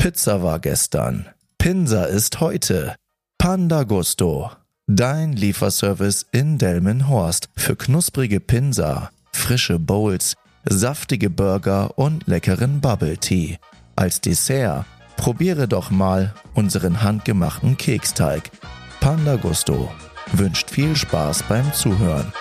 Pizza war gestern. Pinsa ist heute. Panda Gusto. Dein Lieferservice in Delmenhorst für knusprige Pinsa, frische Bowls, saftige Burger und leckeren Bubble Tea. Als Dessert probiere doch mal unseren handgemachten Keksteig. Panda Gusto wünscht viel Spaß beim Zuhören.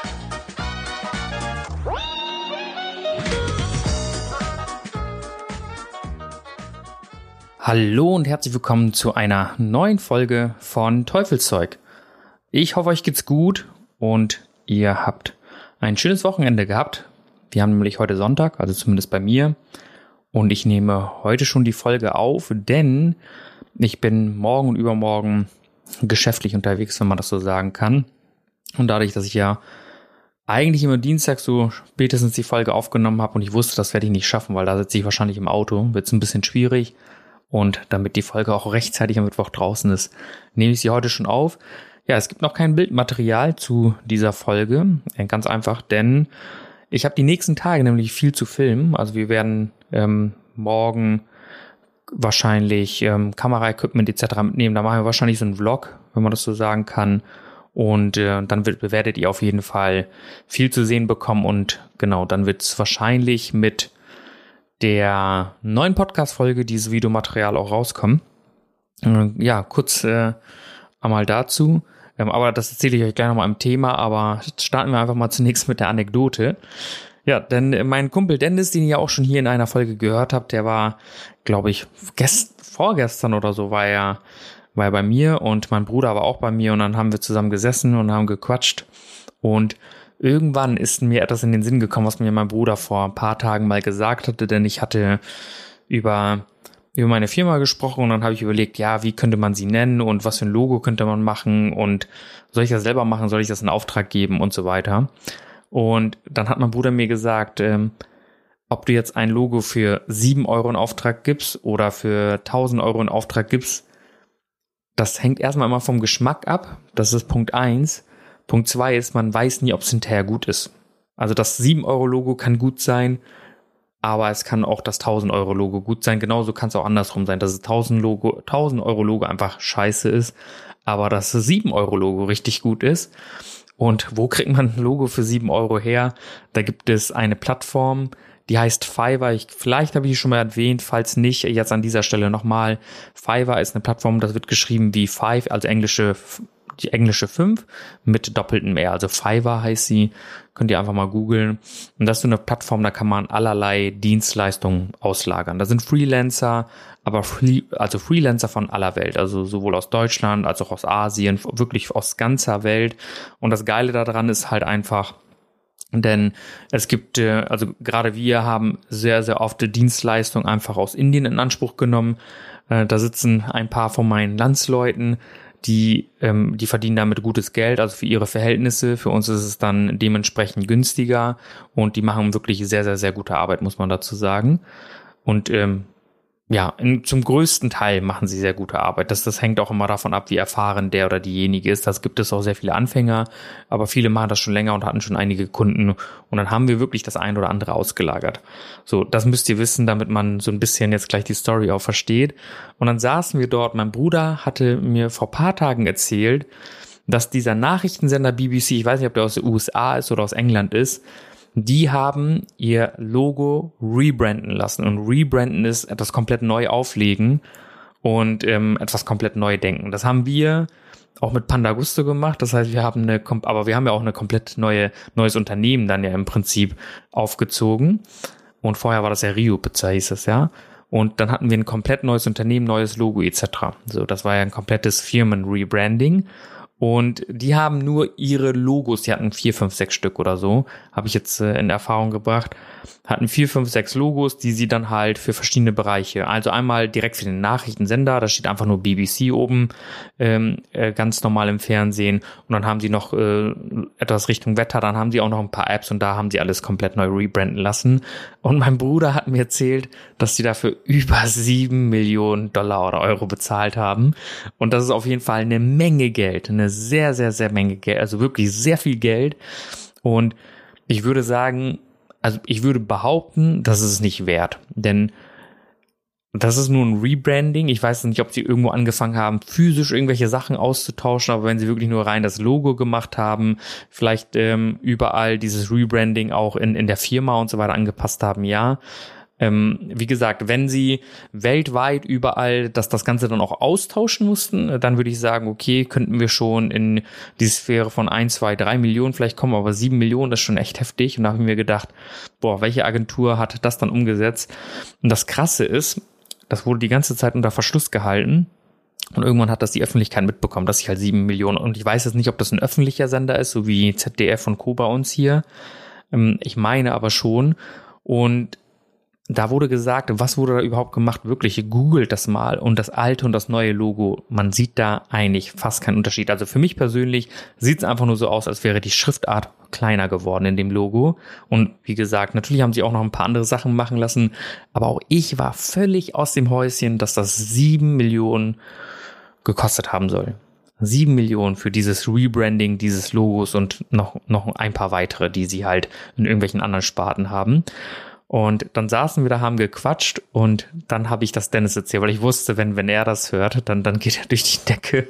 Hallo und herzlich willkommen zu einer neuen Folge von Teufelszeug. Ich hoffe, euch geht's gut und ihr habt ein schönes Wochenende gehabt. Wir haben nämlich heute Sonntag, also zumindest bei mir. Und ich nehme heute schon die Folge auf, denn ich bin morgen und übermorgen geschäftlich unterwegs, wenn man das so sagen kann. Und dadurch, dass ich ja eigentlich immer Dienstag so spätestens die Folge aufgenommen habe und ich wusste, das werde ich nicht schaffen, weil da sitze ich wahrscheinlich im Auto, wird es ein bisschen schwierig. Und damit die Folge auch rechtzeitig am Mittwoch draußen ist, nehme ich sie heute schon auf. Ja, es gibt noch kein Bildmaterial zu dieser Folge. Ganz einfach, denn ich habe die nächsten Tage nämlich viel zu filmen. Also wir werden ähm, morgen wahrscheinlich ähm, Kameraequipment etc. mitnehmen. Da machen wir wahrscheinlich so einen Vlog, wenn man das so sagen kann. Und äh, dann wird, werdet ihr auf jeden Fall viel zu sehen bekommen. Und genau, dann wird es wahrscheinlich mit der neuen Podcast-Folge dieses Videomaterial auch rauskommen. Äh, ja, kurz äh, einmal dazu. Ähm, aber das erzähle ich euch gleich nochmal im Thema. Aber starten wir einfach mal zunächst mit der Anekdote. Ja, denn mein Kumpel Dennis, den ihr auch schon hier in einer Folge gehört habt, der war, glaube ich, gest vorgestern oder so war er, war er bei mir und mein Bruder war auch bei mir und dann haben wir zusammen gesessen und haben gequatscht und irgendwann ist mir etwas in den Sinn gekommen, was mir mein Bruder vor ein paar Tagen mal gesagt hatte, denn ich hatte über über meine Firma gesprochen und dann habe ich überlegt, ja, wie könnte man sie nennen und was für ein Logo könnte man machen und soll ich das selber machen, soll ich das in Auftrag geben und so weiter. Und dann hat mein Bruder mir gesagt, ähm, ob du jetzt ein Logo für sieben Euro in Auftrag gibst oder für 1000 Euro in Auftrag gibst, das hängt erstmal immer vom Geschmack ab. Das ist Punkt eins. Punkt zwei ist, man weiß nie, ob es hinterher gut ist. Also das 7-Euro-Logo kann gut sein, aber es kann auch das 1000-Euro-Logo gut sein. Genauso kann es auch andersrum sein, dass es 1000-Euro-Logo einfach scheiße ist, aber das 7-Euro-Logo richtig gut ist. Und wo kriegt man ein Logo für 7 Euro her? Da gibt es eine Plattform, die heißt Fiverr. Ich, vielleicht habe ich schon mal erwähnt, falls nicht, jetzt an dieser Stelle nochmal. Fiverr ist eine Plattform, das wird geschrieben wie Five, also englische die englische 5 mit doppeltem R. Also Fiverr heißt sie. Könnt ihr einfach mal googeln. Und das ist so eine Plattform, da kann man allerlei Dienstleistungen auslagern. Da sind Freelancer, aber free, also Freelancer von aller Welt, also sowohl aus Deutschland als auch aus Asien, wirklich aus ganzer Welt. Und das Geile daran ist halt einfach, denn es gibt, äh, also gerade wir haben sehr, sehr oft Dienstleistungen einfach aus Indien in Anspruch genommen. Äh, da sitzen ein paar von meinen Landsleuten, die, ähm, die verdienen damit gutes Geld, also für ihre Verhältnisse. Für uns ist es dann dementsprechend günstiger und die machen wirklich sehr, sehr, sehr gute Arbeit, muss man dazu sagen. Und ähm, ja, in, zum größten Teil machen sie sehr gute Arbeit. Das, das hängt auch immer davon ab, wie erfahren der oder diejenige ist. Das gibt es auch sehr viele Anfänger, aber viele machen das schon länger und hatten schon einige Kunden. Und dann haben wir wirklich das ein oder andere ausgelagert. So, das müsst ihr wissen, damit man so ein bisschen jetzt gleich die Story auch versteht. Und dann saßen wir dort. Mein Bruder hatte mir vor paar Tagen erzählt, dass dieser Nachrichtensender BBC, ich weiß nicht, ob der aus den USA ist oder aus England ist, die haben ihr Logo rebranden lassen. Und rebranden ist etwas komplett neu auflegen und ähm, etwas komplett neu denken. Das haben wir auch mit Panda Gusto gemacht. Das heißt, wir haben eine, aber wir haben ja auch eine komplett neue, neues Unternehmen dann ja im Prinzip aufgezogen. Und vorher war das ja Rio Pizza, hieß es ja. Und dann hatten wir ein komplett neues Unternehmen, neues Logo etc. So, das war ja ein komplettes Firmen-Rebranding. Und die haben nur ihre Logos, die hatten vier, fünf, sechs Stück oder so, habe ich jetzt äh, in Erfahrung gebracht, hatten vier, fünf, sechs Logos, die sie dann halt für verschiedene Bereiche, also einmal direkt für den Nachrichtensender, da steht einfach nur BBC oben, ähm, äh, ganz normal im Fernsehen und dann haben sie noch äh, etwas Richtung Wetter, dann haben sie auch noch ein paar Apps und da haben sie alles komplett neu rebranden lassen. Und mein Bruder hat mir erzählt, dass sie dafür über sieben Millionen Dollar oder Euro bezahlt haben und das ist auf jeden Fall eine Menge Geld, eine sehr, sehr, sehr Menge Geld, also wirklich sehr viel Geld. Und ich würde sagen, also ich würde behaupten, das ist es nicht wert. Denn das ist nur ein Rebranding. Ich weiß nicht, ob sie irgendwo angefangen haben, physisch irgendwelche Sachen auszutauschen, aber wenn sie wirklich nur rein das Logo gemacht haben, vielleicht ähm, überall dieses Rebranding auch in, in der Firma und so weiter angepasst haben, ja. Ähm, wie gesagt, wenn sie weltweit überall das, das Ganze dann auch austauschen mussten, dann würde ich sagen, okay, könnten wir schon in die Sphäre von ein, zwei, drei Millionen vielleicht kommen, aber sieben Millionen ist schon echt heftig. Und da habe ich mir gedacht, boah, welche Agentur hat das dann umgesetzt? Und das Krasse ist, das wurde die ganze Zeit unter Verschluss gehalten. Und irgendwann hat das die Öffentlichkeit mitbekommen, dass ich halt sieben Millionen, und ich weiß jetzt nicht, ob das ein öffentlicher Sender ist, so wie ZDF und Co. bei uns hier. Ähm, ich meine aber schon. Und da wurde gesagt, was wurde da überhaupt gemacht? Wirklich, googelt das mal und das alte und das neue Logo. Man sieht da eigentlich fast keinen Unterschied. Also für mich persönlich sieht es einfach nur so aus, als wäre die Schriftart kleiner geworden in dem Logo. Und wie gesagt, natürlich haben sie auch noch ein paar andere Sachen machen lassen. Aber auch ich war völlig aus dem Häuschen, dass das sieben Millionen gekostet haben soll. Sieben Millionen für dieses Rebranding dieses Logos und noch, noch ein paar weitere, die sie halt in irgendwelchen anderen Sparten haben. Und dann saßen wir da, haben gequatscht und dann habe ich das Dennis erzählt, weil ich wusste, wenn, wenn er das hört, dann, dann geht er durch die Decke.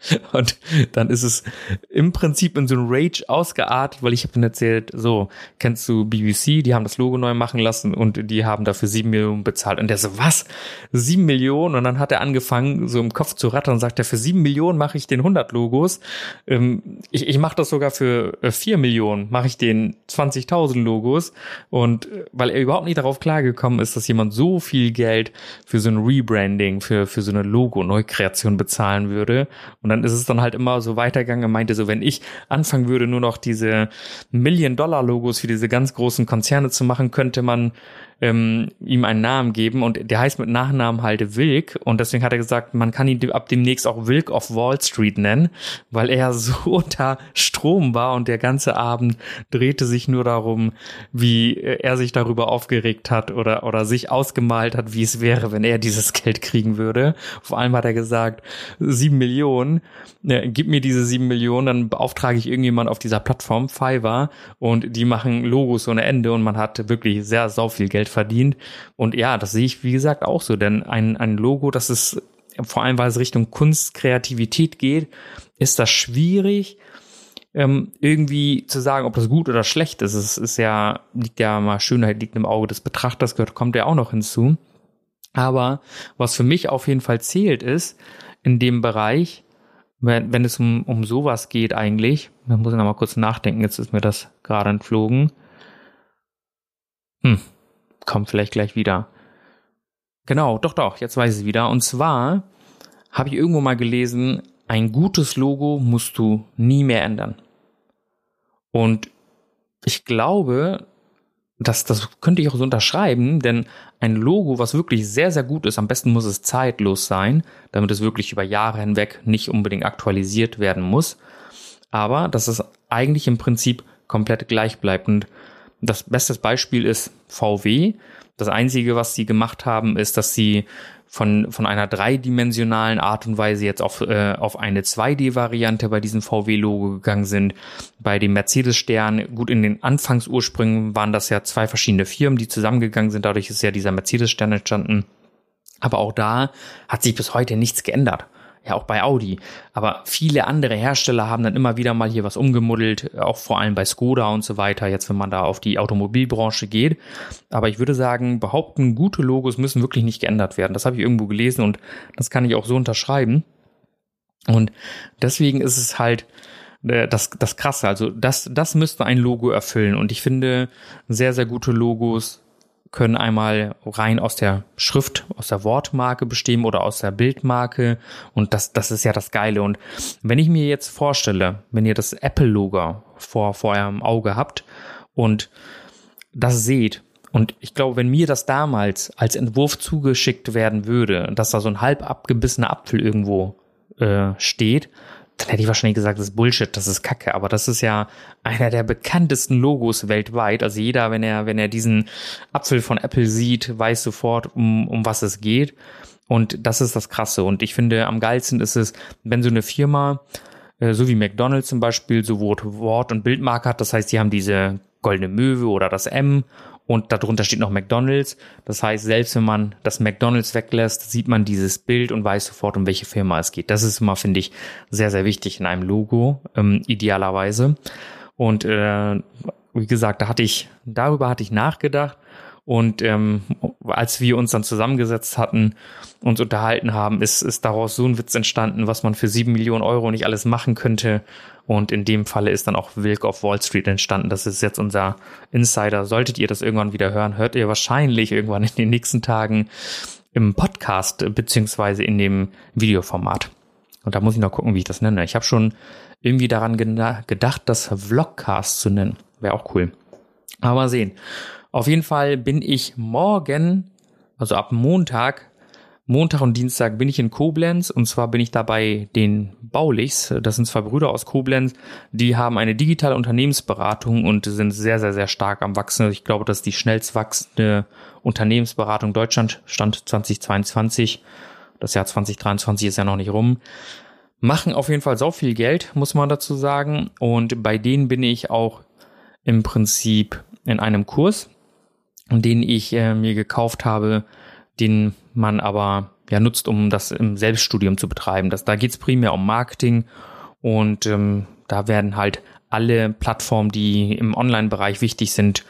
Und dann ist es im Prinzip in so ein Rage ausgeartet, weil ich habe ihm erzählt, so, kennst du BBC, die haben das Logo neu machen lassen und die haben dafür sieben Millionen bezahlt. Und der so, was? Sieben Millionen? Und dann hat er angefangen, so im Kopf zu rattern und sagt, er, für sieben Millionen mache ich den 100 Logos. Ähm, ich ich mache das sogar für äh, vier Millionen, mache ich den 20.000 Logos. Und äh, weil er überhaupt nicht darauf klargekommen ist, dass jemand so viel Geld für so ein Rebranding, für, für so eine Logo-Neukreation bezahlen würde. Und und dann ist es dann halt immer so weitergegangen. Er meinte so, wenn ich anfangen würde, nur noch diese Million-Dollar-Logos für diese ganz großen Konzerne zu machen, könnte man ähm, ihm einen Namen geben und der heißt mit Nachnamen halt Wilk und deswegen hat er gesagt, man kann ihn ab demnächst auch Wilk of Wall Street nennen, weil er so unter Strom war und der ganze Abend drehte sich nur darum, wie er sich darüber aufgeregt hat oder, oder sich ausgemalt hat, wie es wäre, wenn er dieses Geld kriegen würde. Vor allem hat er gesagt, sieben Millionen, äh, gib mir diese sieben Millionen, dann beauftrage ich irgendjemand auf dieser Plattform, Fiverr, und die machen Logos ohne Ende und man hat wirklich sehr sau viel Geld verdient. Und ja, das sehe ich, wie gesagt, auch so. Denn ein, ein Logo, das ist, vor allem weil es Richtung Kunst, Kreativität geht, ist das schwierig, ähm, irgendwie zu sagen, ob das gut oder schlecht ist. Es ist ja, liegt ja mal Schönheit liegt im Auge des Betrachters, gehört, kommt ja auch noch hinzu. Aber was für mich auf jeden Fall zählt ist, in dem Bereich, wenn, wenn es um, um sowas geht eigentlich, dann muss ich noch mal kurz nachdenken, jetzt ist mir das gerade entflogen. Hm, kommt vielleicht gleich wieder. Genau, doch, doch, jetzt weiß ich wieder. Und zwar habe ich irgendwo mal gelesen, ein gutes Logo musst du nie mehr ändern. Und ich glaube, das, das könnte ich auch so unterschreiben, denn ein Logo, was wirklich sehr, sehr gut ist, am besten muss es zeitlos sein, damit es wirklich über Jahre hinweg nicht unbedingt aktualisiert werden muss. Aber dass es eigentlich im Prinzip komplett gleich bleibt. Und das beste Beispiel ist VW. Das Einzige, was sie gemacht haben, ist, dass sie von, von einer dreidimensionalen Art und Weise jetzt auf, äh, auf eine 2D-Variante bei diesem VW-Logo gegangen sind. Bei dem Mercedes-Stern, gut, in den Anfangsursprüngen waren das ja zwei verschiedene Firmen, die zusammengegangen sind. Dadurch ist ja dieser Mercedes-Stern entstanden. Aber auch da hat sich bis heute nichts geändert ja auch bei Audi. Aber viele andere Hersteller haben dann immer wieder mal hier was umgemuddelt, auch vor allem bei Skoda und so weiter, jetzt wenn man da auf die Automobilbranche geht. Aber ich würde sagen, behaupten, gute Logos müssen wirklich nicht geändert werden. Das habe ich irgendwo gelesen und das kann ich auch so unterschreiben. Und deswegen ist es halt äh, das, das Krasse. Also das, das müsste ein Logo erfüllen. Und ich finde, sehr, sehr gute Logos können einmal rein aus der Schrift, aus der Wortmarke bestehen oder aus der Bildmarke. Und das, das ist ja das Geile. Und wenn ich mir jetzt vorstelle, wenn ihr das Apple-Logo vor, vor eurem Auge habt und das seht, und ich glaube, wenn mir das damals als Entwurf zugeschickt werden würde, dass da so ein halb abgebissener Apfel irgendwo äh, steht, dann hätte ich wahrscheinlich gesagt, das ist Bullshit, das ist Kacke. Aber das ist ja einer der bekanntesten Logos weltweit. Also jeder, wenn er, wenn er diesen Apfel von Apple sieht, weiß sofort, um, um was es geht. Und das ist das Krasse. Und ich finde, am geilsten ist es, wenn so eine Firma, äh, so wie McDonald's zum Beispiel, so Wort, Wort und Bildmarke hat. Das heißt, die haben diese goldene Möwe oder das M und darunter steht noch McDonald's. Das heißt, selbst wenn man das McDonald's weglässt, sieht man dieses Bild und weiß sofort, um welche Firma es geht. Das ist immer, finde ich, sehr, sehr wichtig in einem Logo, ähm, idealerweise. Und äh, wie gesagt, da hatte ich, darüber hatte ich nachgedacht und ähm, als wir uns dann zusammengesetzt hatten, uns unterhalten haben, ist, ist daraus so ein Witz entstanden, was man für sieben Millionen Euro nicht alles machen könnte. Und in dem Falle ist dann auch Wilk of Wall Street entstanden. Das ist jetzt unser Insider. Solltet ihr das irgendwann wieder hören, hört ihr wahrscheinlich irgendwann in den nächsten Tagen im Podcast beziehungsweise in dem Videoformat. Und da muss ich noch gucken, wie ich das nenne. Ich habe schon irgendwie daran gedacht, das Vlogcast zu nennen. Wäre auch cool. Aber mal sehen. Auf jeden Fall bin ich morgen, also ab Montag, Montag und Dienstag bin ich in Koblenz und zwar bin ich dabei den Baulichs. Das sind zwei Brüder aus Koblenz. Die haben eine digitale Unternehmensberatung und sind sehr, sehr, sehr stark am Wachsen. Ich glaube, das ist die schnellst wachsende Unternehmensberatung Deutschland, Stand 2022. Das Jahr 2023 ist ja noch nicht rum. Machen auf jeden Fall so viel Geld, muss man dazu sagen. Und bei denen bin ich auch im Prinzip in einem Kurs den ich äh, mir gekauft habe, den man aber ja nutzt, um das im Selbststudium zu betreiben. Das, da geht's primär um Marketing und ähm, da werden halt alle Plattformen, die im Online-Bereich wichtig sind,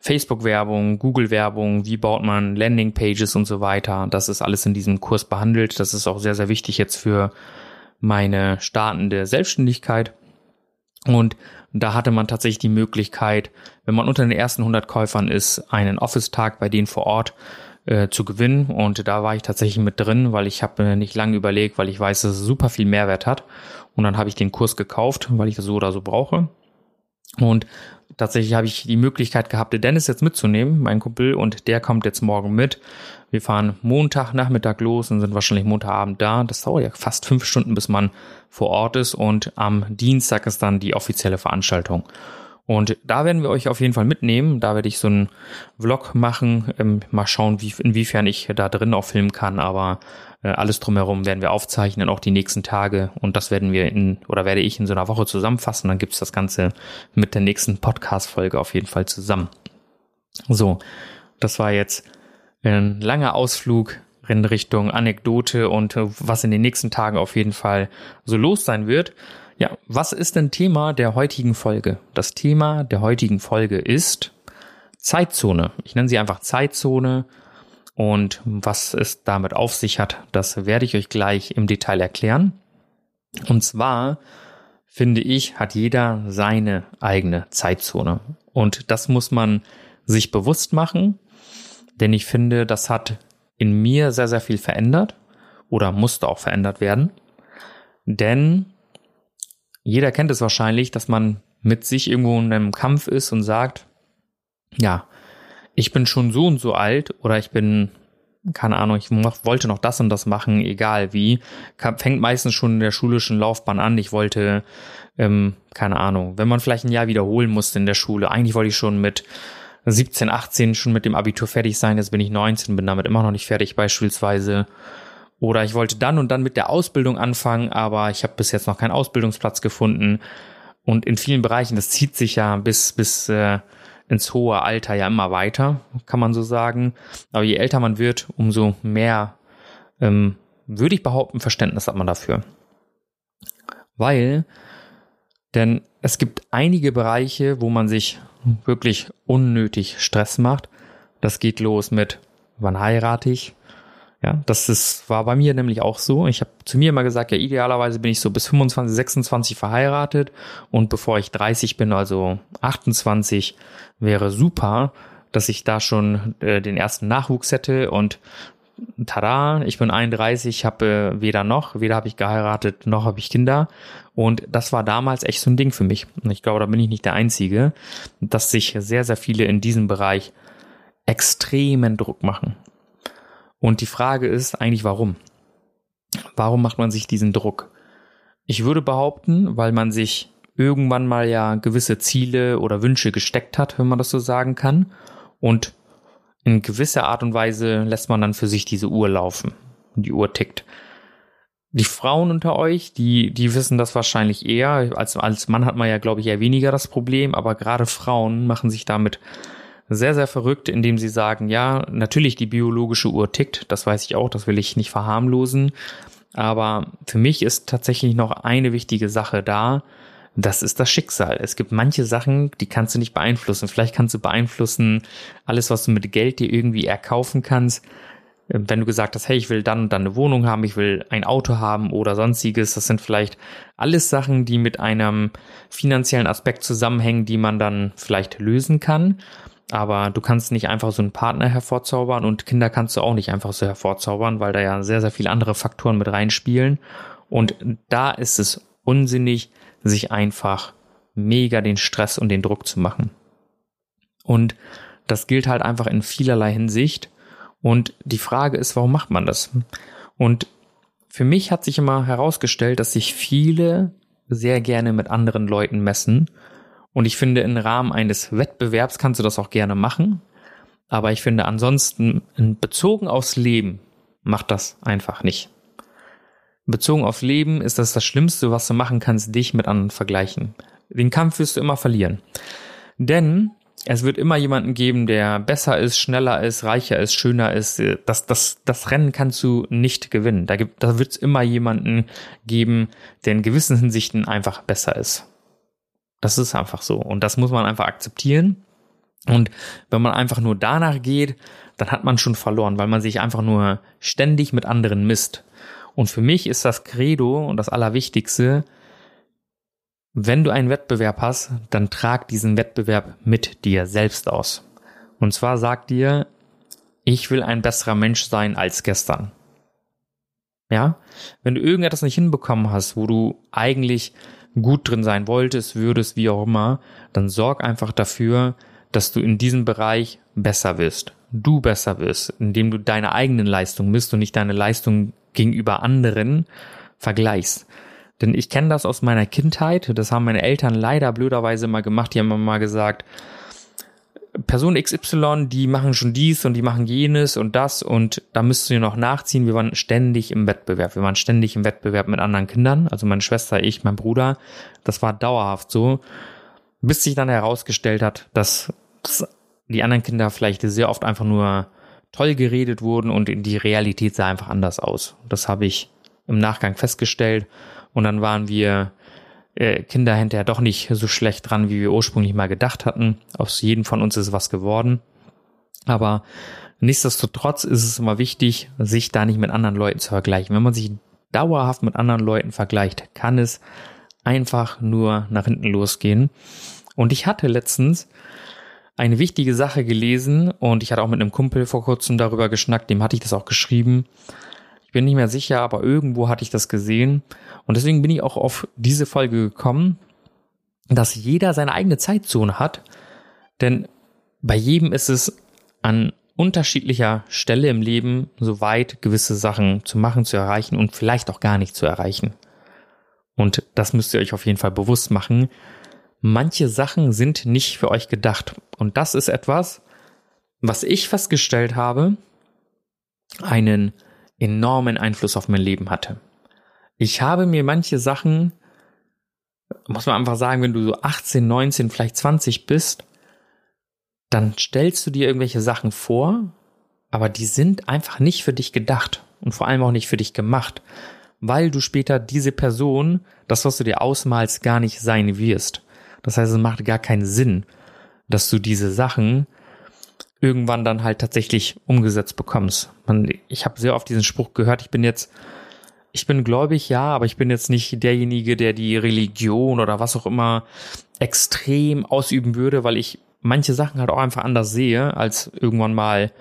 Facebook-Werbung, Google-Werbung, wie baut man Landing-Pages und so weiter. Das ist alles in diesem Kurs behandelt. Das ist auch sehr, sehr wichtig jetzt für meine startende Selbstständigkeit. Und da hatte man tatsächlich die Möglichkeit, wenn man unter den ersten 100 Käufern ist, einen Office-Tag bei denen vor Ort äh, zu gewinnen. Und da war ich tatsächlich mit drin, weil ich habe nicht lange überlegt, weil ich weiß, dass es super viel Mehrwert hat. Und dann habe ich den Kurs gekauft, weil ich das so oder so brauche. Und tatsächlich habe ich die Möglichkeit gehabt, Dennis jetzt mitzunehmen, mein Kumpel, und der kommt jetzt morgen mit. Wir fahren Montagnachmittag los und sind wahrscheinlich Montagabend da. Das dauert ja fast fünf Stunden, bis man vor Ort ist. Und am Dienstag ist dann die offizielle Veranstaltung. Und da werden wir euch auf jeden Fall mitnehmen. Da werde ich so einen Vlog machen. Ähm, mal schauen, wie, inwiefern ich da drin auch filmen kann. Aber äh, alles drumherum werden wir aufzeichnen, auch die nächsten Tage. Und das werden wir in, oder werde ich in so einer Woche zusammenfassen. Dann gibt's das Ganze mit der nächsten Podcast-Folge auf jeden Fall zusammen. So, das war jetzt ein langer Ausflug in Richtung Anekdote und äh, was in den nächsten Tagen auf jeden Fall so los sein wird. Ja, was ist denn Thema der heutigen Folge? Das Thema der heutigen Folge ist Zeitzone. Ich nenne sie einfach Zeitzone und was es damit auf sich hat, das werde ich euch gleich im Detail erklären. Und zwar finde ich, hat jeder seine eigene Zeitzone und das muss man sich bewusst machen, denn ich finde, das hat in mir sehr, sehr viel verändert oder musste auch verändert werden. Denn jeder kennt es wahrscheinlich, dass man mit sich irgendwo in einem Kampf ist und sagt, ja, ich bin schon so und so alt oder ich bin, keine Ahnung, ich wollte noch das und das machen, egal wie. Fängt meistens schon in der schulischen Laufbahn an. Ich wollte, ähm, keine Ahnung, wenn man vielleicht ein Jahr wiederholen musste in der Schule, eigentlich wollte ich schon mit 17, 18 schon mit dem Abitur fertig sein, jetzt bin ich 19, bin damit immer noch nicht fertig beispielsweise. Oder ich wollte dann und dann mit der Ausbildung anfangen, aber ich habe bis jetzt noch keinen Ausbildungsplatz gefunden. Und in vielen Bereichen, das zieht sich ja bis, bis äh, ins hohe Alter ja immer weiter, kann man so sagen. Aber je älter man wird, umso mehr, ähm, würde ich behaupten, Verständnis hat man dafür. Weil, denn es gibt einige Bereiche, wo man sich wirklich unnötig Stress macht. Das geht los mit, wann heirate ich? Ja, das ist, war bei mir nämlich auch so. Ich habe zu mir immer gesagt, ja, idealerweise bin ich so bis 25, 26 verheiratet und bevor ich 30 bin, also 28, wäre super, dass ich da schon äh, den ersten Nachwuchs hätte und tada, ich bin 31, habe äh, weder noch, weder habe ich geheiratet, noch habe ich Kinder. Und das war damals echt so ein Ding für mich. Und ich glaube, da bin ich nicht der Einzige, dass sich sehr, sehr viele in diesem Bereich extremen Druck machen. Und die Frage ist eigentlich, warum? Warum macht man sich diesen Druck? Ich würde behaupten, weil man sich irgendwann mal ja gewisse Ziele oder Wünsche gesteckt hat, wenn man das so sagen kann. Und in gewisser Art und Weise lässt man dann für sich diese Uhr laufen. Und die Uhr tickt. Die Frauen unter euch, die, die wissen das wahrscheinlich eher. Als, als Mann hat man ja, glaube ich, eher weniger das Problem, aber gerade Frauen machen sich damit sehr, sehr verrückt, indem sie sagen, ja, natürlich die biologische Uhr tickt, das weiß ich auch, das will ich nicht verharmlosen. Aber für mich ist tatsächlich noch eine wichtige Sache da. Das ist das Schicksal. Es gibt manche Sachen, die kannst du nicht beeinflussen. Vielleicht kannst du beeinflussen alles, was du mit Geld dir irgendwie erkaufen kannst. Wenn du gesagt hast, hey, ich will dann und dann eine Wohnung haben, ich will ein Auto haben oder sonstiges, das sind vielleicht alles Sachen, die mit einem finanziellen Aspekt zusammenhängen, die man dann vielleicht lösen kann. Aber du kannst nicht einfach so einen Partner hervorzaubern und Kinder kannst du auch nicht einfach so hervorzaubern, weil da ja sehr, sehr viele andere Faktoren mit reinspielen. Und da ist es unsinnig, sich einfach mega den Stress und den Druck zu machen. Und das gilt halt einfach in vielerlei Hinsicht. Und die Frage ist, warum macht man das? Und für mich hat sich immer herausgestellt, dass sich viele sehr gerne mit anderen Leuten messen und ich finde, im Rahmen eines Wettbewerbs kannst du das auch gerne machen. Aber ich finde, ansonsten, bezogen aufs Leben, macht das einfach nicht. Bezogen aufs Leben ist das das Schlimmste, was du machen kannst, dich mit anderen vergleichen. Den Kampf wirst du immer verlieren. Denn es wird immer jemanden geben, der besser ist, schneller ist, reicher ist, schöner ist. Das, das, das Rennen kannst du nicht gewinnen. Da, da wird es immer jemanden geben, der in gewissen Hinsichten einfach besser ist. Das ist einfach so. Und das muss man einfach akzeptieren. Und wenn man einfach nur danach geht, dann hat man schon verloren, weil man sich einfach nur ständig mit anderen misst. Und für mich ist das Credo und das Allerwichtigste, wenn du einen Wettbewerb hast, dann trag diesen Wettbewerb mit dir selbst aus. Und zwar sag dir, ich will ein besserer Mensch sein als gestern. Ja? Wenn du irgendetwas nicht hinbekommen hast, wo du eigentlich gut drin sein wolltest, würdest, wie auch immer, dann sorg einfach dafür, dass du in diesem Bereich besser wirst. Du besser wirst, indem du deine eigenen Leistungen misst und nicht deine Leistung gegenüber anderen vergleichst. Denn ich kenne das aus meiner Kindheit, das haben meine Eltern leider blöderweise mal gemacht, die haben mal gesagt, Person XY, die machen schon dies und die machen jenes und das und da müsst ihr noch nachziehen. Wir waren ständig im Wettbewerb. Wir waren ständig im Wettbewerb mit anderen Kindern, also meine Schwester, ich, mein Bruder. Das war dauerhaft so, bis sich dann herausgestellt hat, dass die anderen Kinder vielleicht sehr oft einfach nur toll geredet wurden und die Realität sah einfach anders aus. Das habe ich im Nachgang festgestellt und dann waren wir äh, Kinder hinterher doch nicht so schlecht dran, wie wir ursprünglich mal gedacht hatten. Aus jedem von uns ist was geworden. Aber nichtsdestotrotz ist es immer wichtig, sich da nicht mit anderen Leuten zu vergleichen. Wenn man sich dauerhaft mit anderen Leuten vergleicht, kann es einfach nur nach hinten losgehen. Und ich hatte letztens eine wichtige Sache gelesen und ich hatte auch mit einem Kumpel vor kurzem darüber geschnackt, dem hatte ich das auch geschrieben. Ich bin nicht mehr sicher, aber irgendwo hatte ich das gesehen. Und deswegen bin ich auch auf diese Folge gekommen, dass jeder seine eigene Zeitzone hat. Denn bei jedem ist es an unterschiedlicher Stelle im Leben so weit, gewisse Sachen zu machen, zu erreichen und vielleicht auch gar nicht zu erreichen. Und das müsst ihr euch auf jeden Fall bewusst machen. Manche Sachen sind nicht für euch gedacht. Und das ist etwas, was ich festgestellt habe, einen enormen Einfluss auf mein Leben hatte. Ich habe mir manche Sachen, muss man einfach sagen, wenn du so 18, 19, vielleicht 20 bist, dann stellst du dir irgendwelche Sachen vor, aber die sind einfach nicht für dich gedacht und vor allem auch nicht für dich gemacht, weil du später diese Person, das, was du dir ausmalst, gar nicht sein wirst. Das heißt, es macht gar keinen Sinn, dass du diese Sachen irgendwann dann halt tatsächlich umgesetzt bekommst. Man, ich habe sehr oft diesen Spruch gehört, ich bin jetzt, ich bin gläubig, ja, aber ich bin jetzt nicht derjenige, der die Religion oder was auch immer extrem ausüben würde, weil ich manche Sachen halt auch einfach anders sehe, als irgendwann mal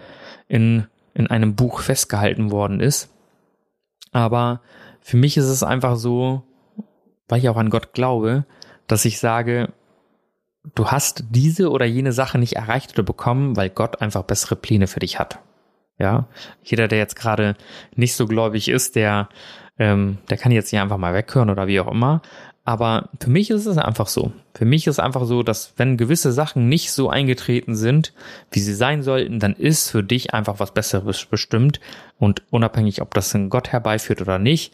in, in einem Buch festgehalten worden ist. Aber für mich ist es einfach so, weil ich auch an Gott glaube, dass ich sage, du hast diese oder jene Sache nicht erreicht oder bekommen, weil Gott einfach bessere Pläne für dich hat. Ja, jeder, der jetzt gerade nicht so gläubig ist, der, ähm, der kann jetzt hier einfach mal weghören oder wie auch immer. Aber für mich ist es einfach so. Für mich ist es einfach so, dass wenn gewisse Sachen nicht so eingetreten sind, wie sie sein sollten, dann ist für dich einfach was Besseres bestimmt. Und unabhängig, ob das ein Gott herbeiführt oder nicht,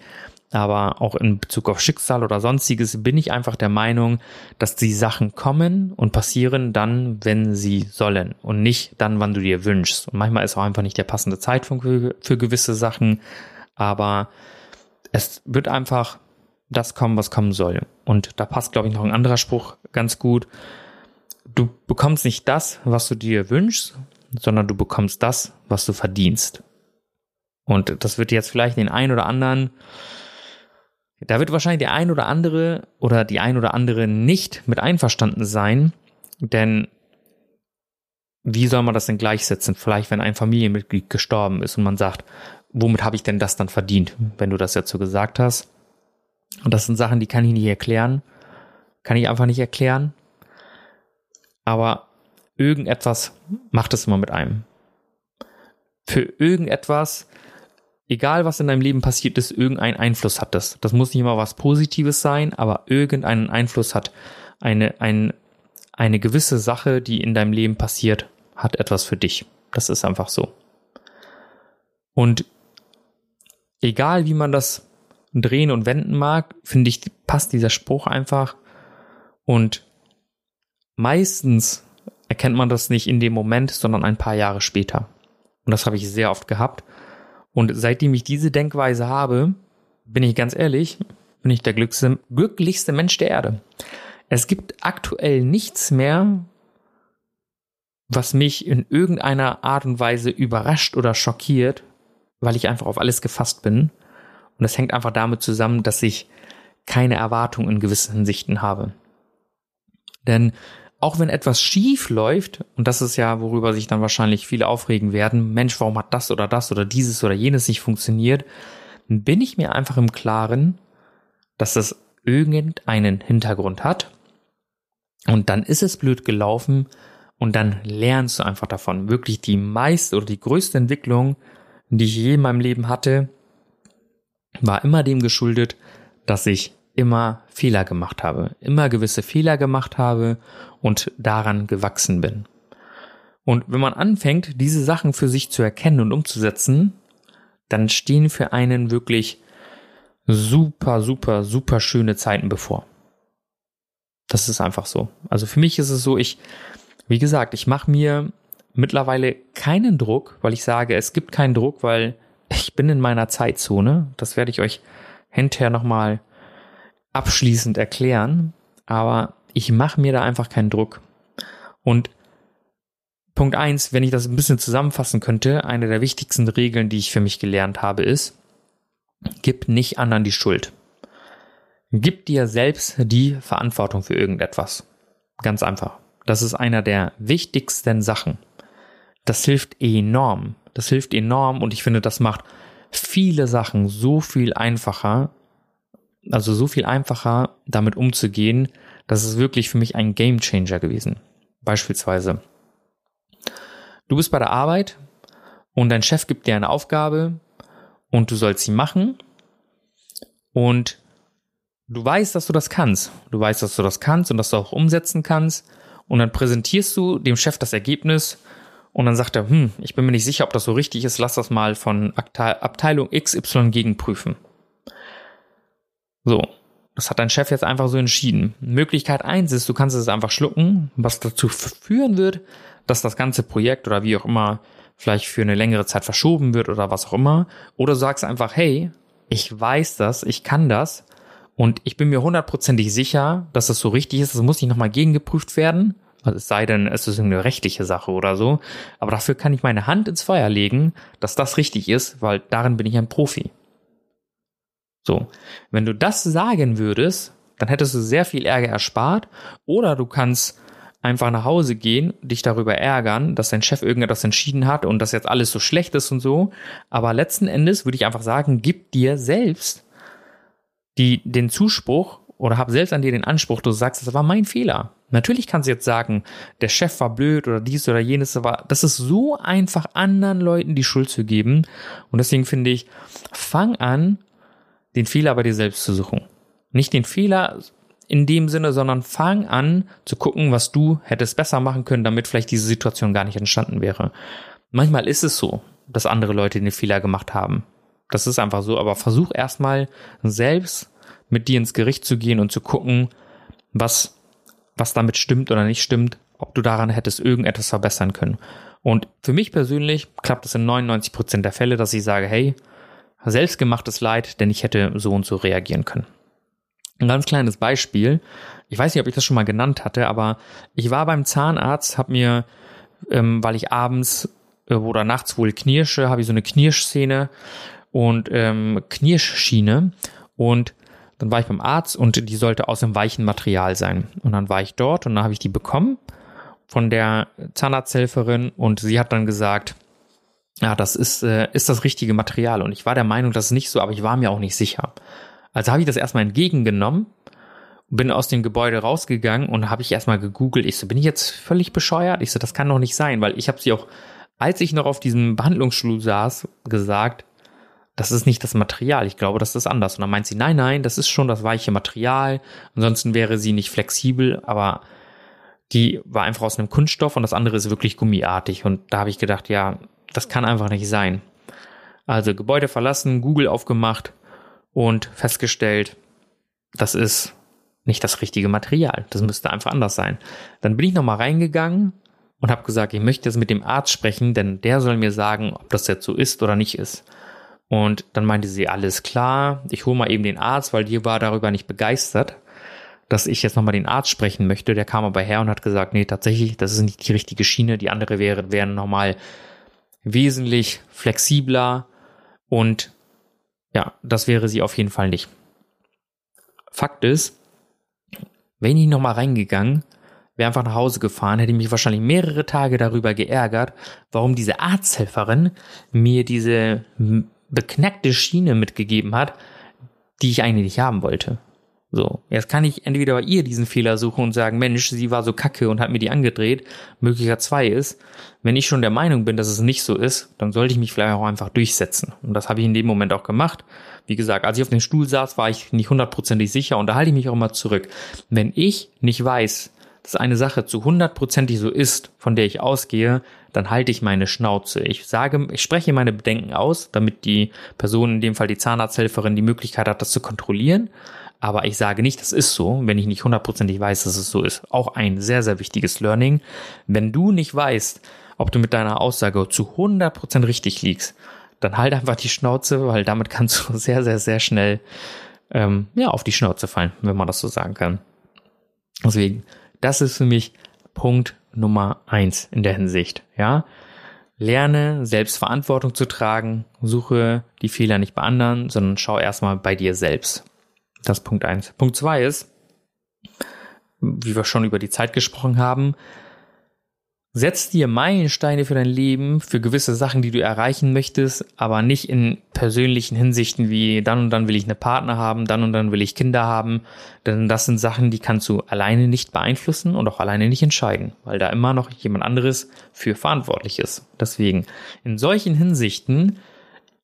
aber auch in Bezug auf Schicksal oder sonstiges bin ich einfach der Meinung, dass die Sachen kommen und passieren dann, wenn sie sollen und nicht dann, wann du dir wünschst. Und manchmal ist auch einfach nicht der passende Zeitpunkt für, für gewisse Sachen, aber es wird einfach das kommen, was kommen soll. Und da passt, glaube ich, noch ein anderer Spruch ganz gut. Du bekommst nicht das, was du dir wünschst, sondern du bekommst das, was du verdienst. Und das wird jetzt vielleicht den einen oder anderen, da wird wahrscheinlich der ein oder andere oder die ein oder andere nicht mit einverstanden sein, denn wie soll man das denn gleichsetzen? Vielleicht, wenn ein Familienmitglied gestorben ist und man sagt, womit habe ich denn das dann verdient, wenn du das jetzt so gesagt hast? Und das sind Sachen, die kann ich nicht erklären. Kann ich einfach nicht erklären. Aber irgendetwas macht es immer mit einem. Für irgendetwas, egal was in deinem Leben passiert ist, irgendeinen Einfluss hat das. Das muss nicht immer was Positives sein, aber irgendeinen Einfluss hat eine, ein, eine gewisse Sache, die in deinem Leben passiert, hat etwas für dich. Das ist einfach so. Und egal wie man das drehen und wenden mag, finde ich, passt dieser Spruch einfach. Und meistens erkennt man das nicht in dem Moment, sondern ein paar Jahre später. Und das habe ich sehr oft gehabt. Und seitdem ich diese Denkweise habe, bin ich ganz ehrlich, bin ich der glücklichste, glücklichste Mensch der Erde. Es gibt aktuell nichts mehr, was mich in irgendeiner Art und Weise überrascht oder schockiert, weil ich einfach auf alles gefasst bin. Und das hängt einfach damit zusammen, dass ich keine Erwartung in gewissen Hinsichten habe. Denn auch wenn etwas schief läuft, und das ist ja, worüber sich dann wahrscheinlich viele aufregen werden, Mensch, warum hat das oder das oder dieses oder jenes nicht funktioniert, bin ich mir einfach im Klaren, dass das irgendeinen Hintergrund hat. Und dann ist es blöd gelaufen und dann lernst du einfach davon. Wirklich die meiste oder die größte Entwicklung, die ich je in meinem Leben hatte, war immer dem geschuldet, dass ich immer Fehler gemacht habe, immer gewisse Fehler gemacht habe und daran gewachsen bin. Und wenn man anfängt, diese Sachen für sich zu erkennen und umzusetzen, dann stehen für einen wirklich super, super, super schöne Zeiten bevor. Das ist einfach so. Also für mich ist es so, ich, wie gesagt, ich mache mir mittlerweile keinen Druck, weil ich sage, es gibt keinen Druck, weil ich bin in meiner Zeitzone. Das werde ich euch hinterher nochmal abschließend erklären. Aber ich mache mir da einfach keinen Druck. Und Punkt eins, wenn ich das ein bisschen zusammenfassen könnte, eine der wichtigsten Regeln, die ich für mich gelernt habe, ist, gib nicht anderen die Schuld. Gib dir selbst die Verantwortung für irgendetwas. Ganz einfach. Das ist einer der wichtigsten Sachen. Das hilft enorm. Das hilft enorm und ich finde, das macht viele Sachen so viel einfacher, also so viel einfacher damit umzugehen, das ist wirklich für mich ein Game Changer gewesen. Beispielsweise, du bist bei der Arbeit und dein Chef gibt dir eine Aufgabe und du sollst sie machen und du weißt, dass du das kannst. Du weißt, dass du das kannst und dass du auch umsetzen kannst und dann präsentierst du dem Chef das Ergebnis und dann sagt er, hm, ich bin mir nicht sicher, ob das so richtig ist, lass das mal von Abteilung XY gegenprüfen. So, das hat dein Chef jetzt einfach so entschieden. Möglichkeit eins ist, du kannst es einfach schlucken, was dazu führen wird, dass das ganze Projekt oder wie auch immer vielleicht für eine längere Zeit verschoben wird oder was auch immer. Oder du sagst einfach, hey, ich weiß das, ich kann das und ich bin mir hundertprozentig sicher, dass das so richtig ist. Das muss nicht nochmal gegengeprüft werden. Also es sei denn, es ist eine rechtliche Sache oder so. Aber dafür kann ich meine Hand ins Feuer legen, dass das richtig ist, weil darin bin ich ein Profi. So. Wenn du das sagen würdest, dann hättest du sehr viel Ärger erspart. Oder du kannst einfach nach Hause gehen, dich darüber ärgern, dass dein Chef irgendetwas entschieden hat und dass jetzt alles so schlecht ist und so. Aber letzten Endes würde ich einfach sagen, gib dir selbst die, den Zuspruch oder hab selbst an dir den Anspruch, du sagst, das war mein Fehler. Natürlich kannst du jetzt sagen, der Chef war blöd oder dies oder jenes, aber das ist so einfach, anderen Leuten die Schuld zu geben. Und deswegen finde ich, fang an, den Fehler bei dir selbst zu suchen. Nicht den Fehler in dem Sinne, sondern fang an zu gucken, was du hättest besser machen können, damit vielleicht diese Situation gar nicht entstanden wäre. Manchmal ist es so, dass andere Leute den Fehler gemacht haben. Das ist einfach so. Aber versuch erstmal selbst mit dir ins Gericht zu gehen und zu gucken, was, was damit stimmt oder nicht stimmt, ob du daran hättest irgendetwas verbessern können. Und für mich persönlich klappt es in 99 Prozent der Fälle, dass ich sage, hey, selbstgemachtes Leid, denn ich hätte so und so reagieren können. Ein ganz kleines Beispiel. Ich weiß nicht, ob ich das schon mal genannt hatte, aber ich war beim Zahnarzt, habe mir, ähm, weil ich abends äh, oder nachts wohl knirsche, habe ich so eine Knirschszene und ähm, Knirschschiene und dann war ich beim Arzt und die sollte aus einem weichen Material sein. Und dann war ich dort und dann habe ich die bekommen von der Zahnarzthelferin und sie hat dann gesagt, ja, das ist, äh, ist das richtige Material. Und ich war der Meinung, das ist nicht so, aber ich war mir auch nicht sicher. Also habe ich das erstmal entgegengenommen, bin aus dem Gebäude rausgegangen und habe ich erstmal gegoogelt. Ich so, bin ich jetzt völlig bescheuert? Ich so, das kann doch nicht sein, weil ich habe sie auch, als ich noch auf diesem Behandlungsstuhl saß, gesagt, das ist nicht das Material, ich glaube, das ist anders. Und dann meint sie, nein, nein, das ist schon das weiche Material, ansonsten wäre sie nicht flexibel, aber die war einfach aus einem Kunststoff und das andere ist wirklich gummiartig. Und da habe ich gedacht, ja, das kann einfach nicht sein. Also Gebäude verlassen, Google aufgemacht und festgestellt, das ist nicht das richtige Material. Das müsste einfach anders sein. Dann bin ich nochmal reingegangen und habe gesagt, ich möchte jetzt mit dem Arzt sprechen, denn der soll mir sagen, ob das jetzt so ist oder nicht ist. Und dann meinte sie, alles klar, ich hole mal eben den Arzt, weil die war darüber nicht begeistert, dass ich jetzt nochmal den Arzt sprechen möchte. Der kam aber her und hat gesagt, nee, tatsächlich, das ist nicht die richtige Schiene. Die andere wäre, wären nochmal wesentlich flexibler und ja, das wäre sie auf jeden Fall nicht. Fakt ist, wenn ich nochmal reingegangen, wäre einfach nach Hause gefahren, hätte ich mich wahrscheinlich mehrere Tage darüber geärgert, warum diese Arzthelferin mir diese beknackte Schiene mitgegeben hat, die ich eigentlich nicht haben wollte. So, jetzt kann ich entweder bei ihr diesen Fehler suchen und sagen, Mensch, sie war so kacke und hat mir die angedreht. Möglicher zwei ist, wenn ich schon der Meinung bin, dass es nicht so ist, dann sollte ich mich vielleicht auch einfach durchsetzen. Und das habe ich in dem Moment auch gemacht. Wie gesagt, als ich auf dem Stuhl saß, war ich nicht hundertprozentig sicher und da halte ich mich auch immer zurück. Wenn ich nicht weiß, dass eine Sache zu hundertprozentig so ist, von der ich ausgehe, dann halte ich meine Schnauze. Ich sage, ich spreche meine Bedenken aus, damit die Person, in dem Fall die Zahnarzthelferin, die Möglichkeit hat, das zu kontrollieren. Aber ich sage nicht, das ist so, wenn ich nicht hundertprozentig weiß, dass es so ist. Auch ein sehr, sehr wichtiges Learning. Wenn du nicht weißt, ob du mit deiner Aussage zu 100% richtig liegst, dann halt einfach die Schnauze, weil damit kannst du sehr, sehr, sehr schnell ähm, ja, auf die Schnauze fallen, wenn man das so sagen kann. Deswegen, das ist für mich Punkt Nummer eins in der Hinsicht. Ja, lerne Selbstverantwortung zu tragen, suche die Fehler nicht bei anderen, sondern schau erstmal bei dir selbst. Das ist Punkt eins. Punkt zwei ist, wie wir schon über die Zeit gesprochen haben, setz dir Meilensteine für dein Leben, für gewisse Sachen, die du erreichen möchtest, aber nicht in persönlichen Hinsichten wie dann und dann will ich eine Partner haben, dann und dann will ich Kinder haben, denn das sind Sachen, die kannst du alleine nicht beeinflussen und auch alleine nicht entscheiden, weil da immer noch jemand anderes für verantwortlich ist. Deswegen in solchen Hinsichten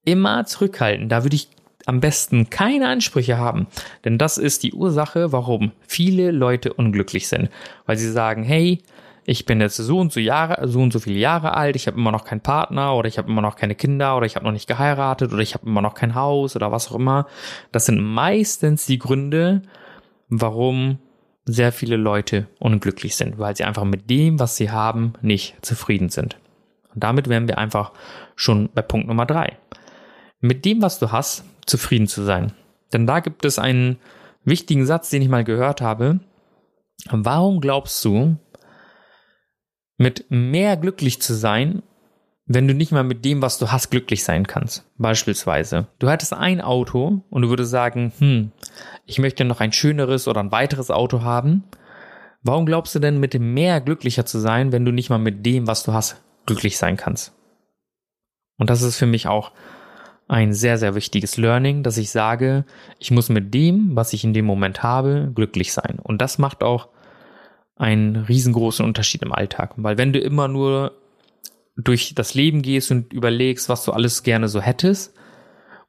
immer zurückhalten. Da würde ich am besten keine Ansprüche haben. Denn das ist die Ursache, warum viele Leute unglücklich sind. Weil sie sagen, hey, ich bin jetzt so und so Jahre, so und so viele Jahre alt, ich habe immer noch keinen Partner oder ich habe immer noch keine Kinder oder ich habe noch nicht geheiratet oder ich habe immer noch kein Haus oder was auch immer. Das sind meistens die Gründe, warum sehr viele Leute unglücklich sind, weil sie einfach mit dem, was sie haben, nicht zufrieden sind. Und damit wären wir einfach schon bei Punkt Nummer drei. Mit dem, was du hast, zufrieden zu sein. Denn da gibt es einen wichtigen Satz, den ich mal gehört habe. Warum glaubst du, mit mehr glücklich zu sein, wenn du nicht mal mit dem, was du hast, glücklich sein kannst? Beispielsweise, du hättest ein Auto und du würdest sagen, hm, ich möchte noch ein schöneres oder ein weiteres Auto haben. Warum glaubst du denn, mit mehr glücklicher zu sein, wenn du nicht mal mit dem, was du hast, glücklich sein kannst? Und das ist für mich auch ein sehr, sehr wichtiges Learning, dass ich sage, ich muss mit dem, was ich in dem Moment habe, glücklich sein. Und das macht auch einen riesengroßen Unterschied im Alltag. Weil wenn du immer nur durch das Leben gehst und überlegst, was du alles gerne so hättest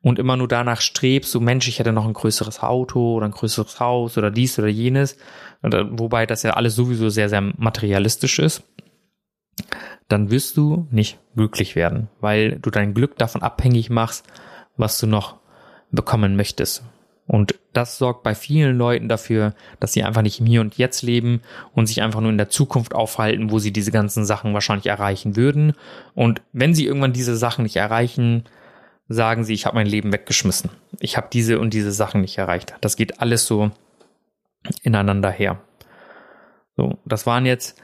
und immer nur danach strebst, so Mensch, ich hätte noch ein größeres Auto oder ein größeres Haus oder dies oder jenes, wobei das ja alles sowieso sehr, sehr materialistisch ist, dann wirst du nicht glücklich werden, weil du dein Glück davon abhängig machst, was du noch bekommen möchtest. Und das sorgt bei vielen Leuten dafür, dass sie einfach nicht im Hier und Jetzt leben und sich einfach nur in der Zukunft aufhalten, wo sie diese ganzen Sachen wahrscheinlich erreichen würden. Und wenn sie irgendwann diese Sachen nicht erreichen, sagen sie, ich habe mein Leben weggeschmissen. Ich habe diese und diese Sachen nicht erreicht. Das geht alles so ineinander her. So, das waren jetzt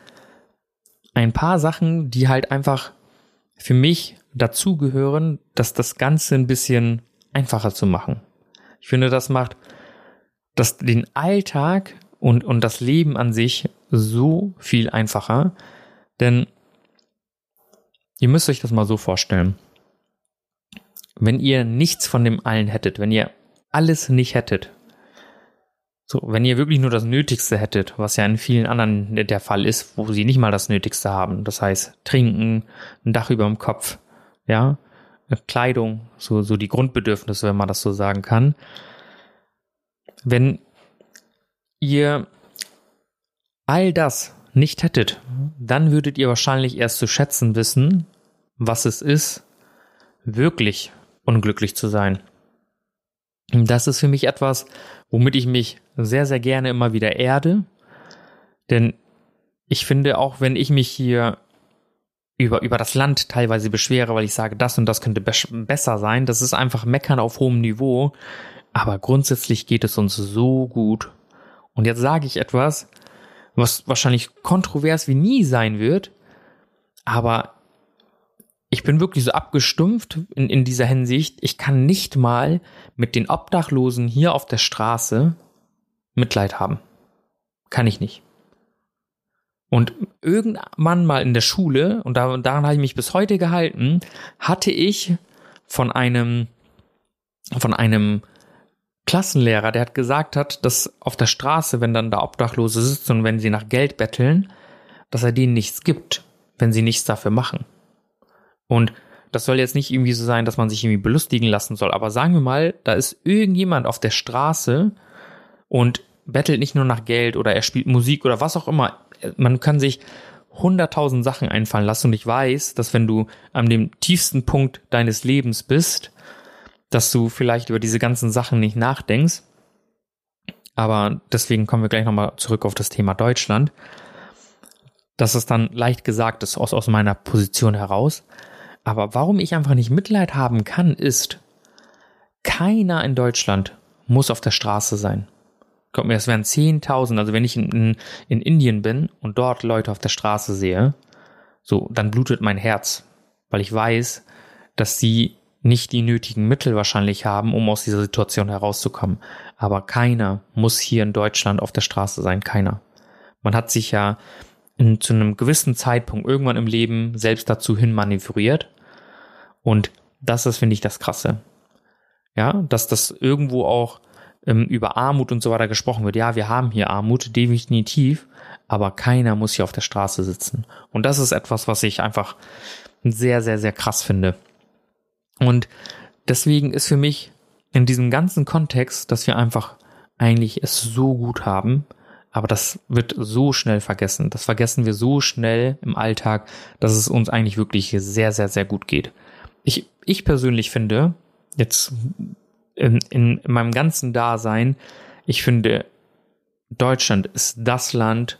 ein paar Sachen, die halt einfach für mich dazugehören, dass das Ganze ein bisschen einfacher zu machen. Ich finde, das macht das, den Alltag und, und das Leben an sich so viel einfacher. Denn ihr müsst euch das mal so vorstellen. Wenn ihr nichts von dem allen hättet, wenn ihr alles nicht hättet, so, wenn ihr wirklich nur das Nötigste hättet, was ja in vielen anderen der Fall ist, wo sie nicht mal das Nötigste haben, das heißt trinken, ein Dach über dem Kopf, ja, Kleidung, so, so die Grundbedürfnisse, wenn man das so sagen kann. Wenn ihr all das nicht hättet, dann würdet ihr wahrscheinlich erst zu schätzen wissen, was es ist, wirklich unglücklich zu sein. Das ist für mich etwas, womit ich mich sehr, sehr gerne immer wieder erde. Denn ich finde, auch wenn ich mich hier über, über das Land teilweise beschwere, weil ich sage, das und das könnte be besser sein, das ist einfach Meckern auf hohem Niveau. Aber grundsätzlich geht es uns so gut. Und jetzt sage ich etwas, was wahrscheinlich kontrovers wie nie sein wird, aber ich bin wirklich so abgestumpft in, in dieser Hinsicht. Ich kann nicht mal mit den Obdachlosen hier auf der Straße Mitleid haben. Kann ich nicht. Und irgendwann mal in der Schule, und daran habe ich mich bis heute gehalten, hatte ich von einem, von einem Klassenlehrer, der hat gesagt hat, dass auf der Straße, wenn dann da Obdachlose sitzen und wenn sie nach Geld betteln, dass er denen nichts gibt, wenn sie nichts dafür machen. Und das soll jetzt nicht irgendwie so sein, dass man sich irgendwie belustigen lassen soll, aber sagen wir mal, da ist irgendjemand auf der Straße und bettelt nicht nur nach Geld oder er spielt Musik oder was auch immer. Man kann sich hunderttausend Sachen einfallen lassen und ich weiß, dass wenn du an dem tiefsten Punkt deines Lebens bist, dass du vielleicht über diese ganzen Sachen nicht nachdenkst. Aber deswegen kommen wir gleich nochmal zurück auf das Thema Deutschland. Das ist dann leicht gesagt ist aus, aus meiner Position heraus. Aber warum ich einfach nicht Mitleid haben kann, ist, keiner in Deutschland muss auf der Straße sein. Kommt mir, es wären 10.000, also wenn ich in, in, in Indien bin und dort Leute auf der Straße sehe, so, dann blutet mein Herz, weil ich weiß, dass sie nicht die nötigen Mittel wahrscheinlich haben, um aus dieser Situation herauszukommen. Aber keiner muss hier in Deutschland auf der Straße sein, keiner. Man hat sich ja in, zu einem gewissen Zeitpunkt irgendwann im Leben selbst dazu hin manövriert und das ist, finde ich, das Krasse. Ja, dass das irgendwo auch ähm, über Armut und so weiter gesprochen wird. Ja, wir haben hier Armut, definitiv, aber keiner muss hier auf der Straße sitzen. Und das ist etwas, was ich einfach sehr, sehr, sehr krass finde. Und deswegen ist für mich in diesem ganzen Kontext, dass wir einfach eigentlich es so gut haben, aber das wird so schnell vergessen. Das vergessen wir so schnell im Alltag, dass es uns eigentlich wirklich sehr, sehr, sehr gut geht. Ich, ich persönlich finde, jetzt in, in meinem ganzen Dasein, ich finde, Deutschland ist das Land,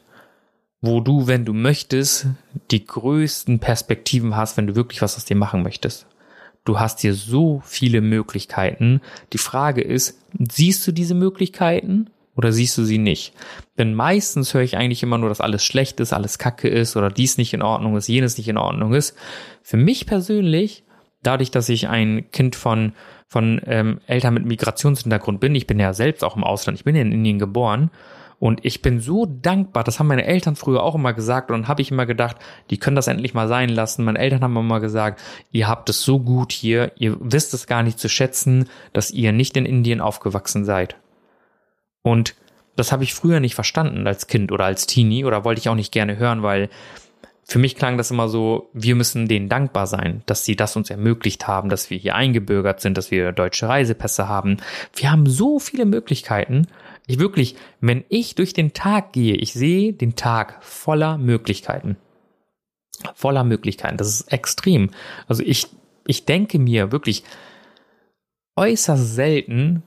wo du, wenn du möchtest, die größten Perspektiven hast, wenn du wirklich was aus dir machen möchtest. Du hast hier so viele Möglichkeiten. Die Frage ist, siehst du diese Möglichkeiten oder siehst du sie nicht? Denn meistens höre ich eigentlich immer nur, dass alles schlecht ist, alles kacke ist oder dies nicht in Ordnung ist, jenes nicht in Ordnung ist. Für mich persönlich dadurch, dass ich ein Kind von, von ähm, Eltern mit Migrationshintergrund bin, ich bin ja selbst auch im Ausland, ich bin ja in Indien geboren und ich bin so dankbar, das haben meine Eltern früher auch immer gesagt und dann habe ich immer gedacht, die können das endlich mal sein lassen. Meine Eltern haben immer gesagt, ihr habt es so gut hier, ihr wisst es gar nicht zu schätzen, dass ihr nicht in Indien aufgewachsen seid. Und das habe ich früher nicht verstanden als Kind oder als Teenie oder wollte ich auch nicht gerne hören, weil für mich klang das immer so, wir müssen denen dankbar sein, dass sie das uns ermöglicht haben, dass wir hier eingebürgert sind, dass wir deutsche Reisepässe haben. Wir haben so viele Möglichkeiten. Ich wirklich, wenn ich durch den Tag gehe, ich sehe den Tag voller Möglichkeiten. Voller Möglichkeiten. Das ist extrem. Also ich, ich denke mir wirklich, äußerst selten,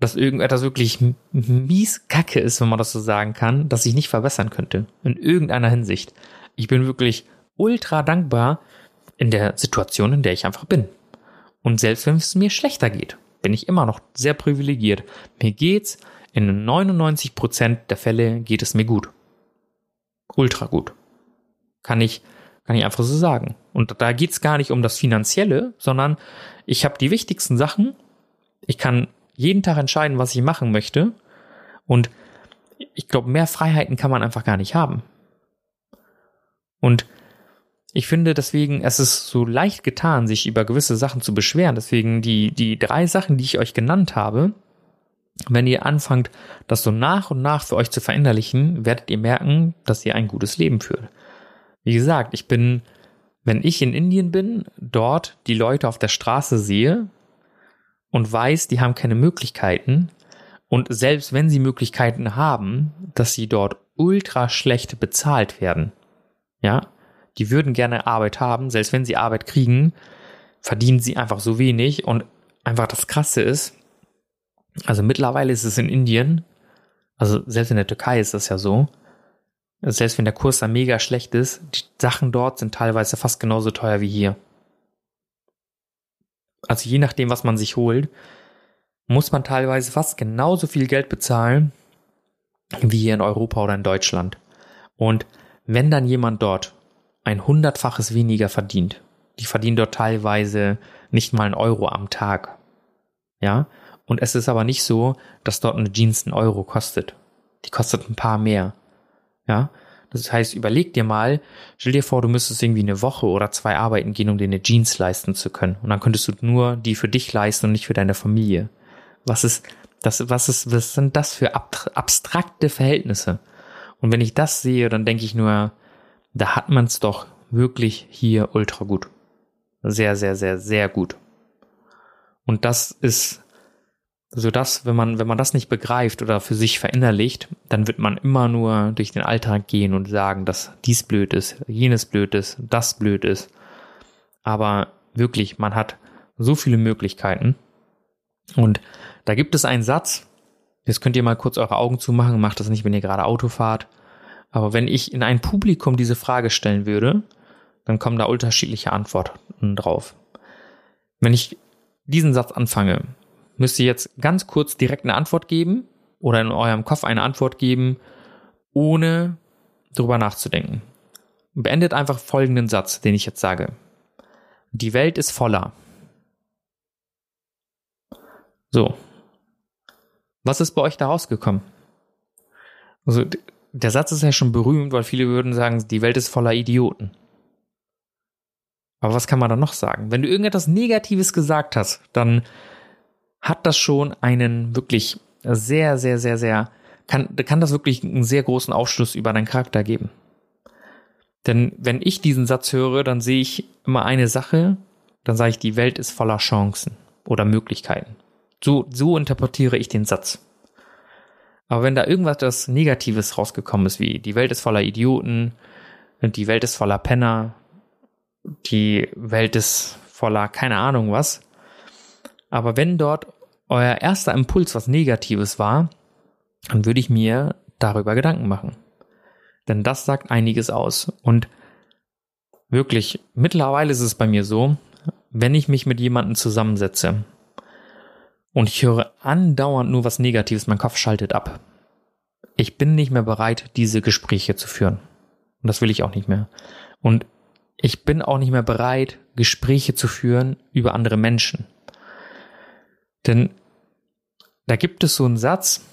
dass irgendetwas wirklich mies kacke ist, wenn man das so sagen kann, dass ich nicht verbessern könnte. In irgendeiner Hinsicht. Ich bin wirklich ultra dankbar in der Situation, in der ich einfach bin. Und selbst wenn es mir schlechter geht, bin ich immer noch sehr privilegiert. Mir geht's in 99% der Fälle geht es mir gut. Ultra gut. Kann ich, kann ich einfach so sagen. Und da geht's gar nicht um das Finanzielle, sondern ich habe die wichtigsten Sachen. Ich kann jeden Tag entscheiden, was ich machen möchte. Und ich glaube, mehr Freiheiten kann man einfach gar nicht haben. Und ich finde deswegen, es ist so leicht getan, sich über gewisse Sachen zu beschweren. Deswegen die, die drei Sachen, die ich euch genannt habe, wenn ihr anfangt, das so nach und nach für euch zu verinnerlichen, werdet ihr merken, dass ihr ein gutes Leben führt. Wie gesagt, ich bin, wenn ich in Indien bin, dort die Leute auf der Straße sehe und weiß, die haben keine Möglichkeiten und selbst wenn sie Möglichkeiten haben, dass sie dort ultra schlecht bezahlt werden. Ja, die würden gerne Arbeit haben, selbst wenn sie Arbeit kriegen, verdienen sie einfach so wenig und einfach das Krasse ist, also mittlerweile ist es in Indien, also selbst in der Türkei ist das ja so, selbst wenn der Kurs da mega schlecht ist, die Sachen dort sind teilweise fast genauso teuer wie hier. Also je nachdem, was man sich holt, muss man teilweise fast genauso viel Geld bezahlen wie hier in Europa oder in Deutschland. Und wenn dann jemand dort ein hundertfaches weniger verdient, die verdienen dort teilweise nicht mal einen Euro am Tag, ja, und es ist aber nicht so, dass dort eine Jeans einen Euro kostet. Die kostet ein paar mehr. Ja. Das heißt, überleg dir mal, stell dir vor, du müsstest irgendwie eine Woche oder zwei arbeiten gehen, um dir eine Jeans leisten zu können. Und dann könntest du nur die für dich leisten und nicht für deine Familie. Was ist, das, was ist, was sind das für abstrakte Verhältnisse? Und wenn ich das sehe, dann denke ich nur, da hat man es doch wirklich hier ultra gut. Sehr, sehr, sehr, sehr gut. Und das ist so dass, wenn man, wenn man das nicht begreift oder für sich verinnerlicht, dann wird man immer nur durch den Alltag gehen und sagen, dass dies blöd ist, jenes blöd ist, das blöd ist. Aber wirklich, man hat so viele Möglichkeiten. Und da gibt es einen Satz, jetzt könnt ihr mal kurz eure Augen zumachen, macht das nicht, wenn ihr gerade Auto fahrt. Aber wenn ich in ein Publikum diese Frage stellen würde, dann kommen da unterschiedliche Antworten drauf. Wenn ich diesen Satz anfange, müsst ihr jetzt ganz kurz direkt eine Antwort geben oder in eurem Kopf eine Antwort geben, ohne drüber nachzudenken. Beendet einfach folgenden Satz, den ich jetzt sage. Die Welt ist voller. So. Was ist bei euch da rausgekommen? Also, der Satz ist ja schon berühmt, weil viele würden sagen, die Welt ist voller Idioten. Aber was kann man da noch sagen? Wenn du irgendetwas Negatives gesagt hast, dann hat das schon einen wirklich sehr, sehr, sehr, sehr, kann, kann das wirklich einen sehr großen Aufschluss über deinen Charakter geben. Denn wenn ich diesen Satz höre, dann sehe ich immer eine Sache, dann sage ich, die Welt ist voller Chancen oder Möglichkeiten. So, so interpretiere ich den Satz. Aber wenn da irgendwas das Negatives rausgekommen ist, wie die Welt ist voller Idioten, die Welt ist voller Penner, die Welt ist voller keine Ahnung was, aber wenn dort euer erster Impuls was Negatives war, dann würde ich mir darüber Gedanken machen. Denn das sagt einiges aus. Und wirklich, mittlerweile ist es bei mir so, wenn ich mich mit jemandem zusammensetze und ich höre andauernd nur was Negatives, mein Kopf schaltet ab. Ich bin nicht mehr bereit, diese Gespräche zu führen. Und das will ich auch nicht mehr. Und ich bin auch nicht mehr bereit, Gespräche zu führen über andere Menschen. Denn da gibt es so einen Satz,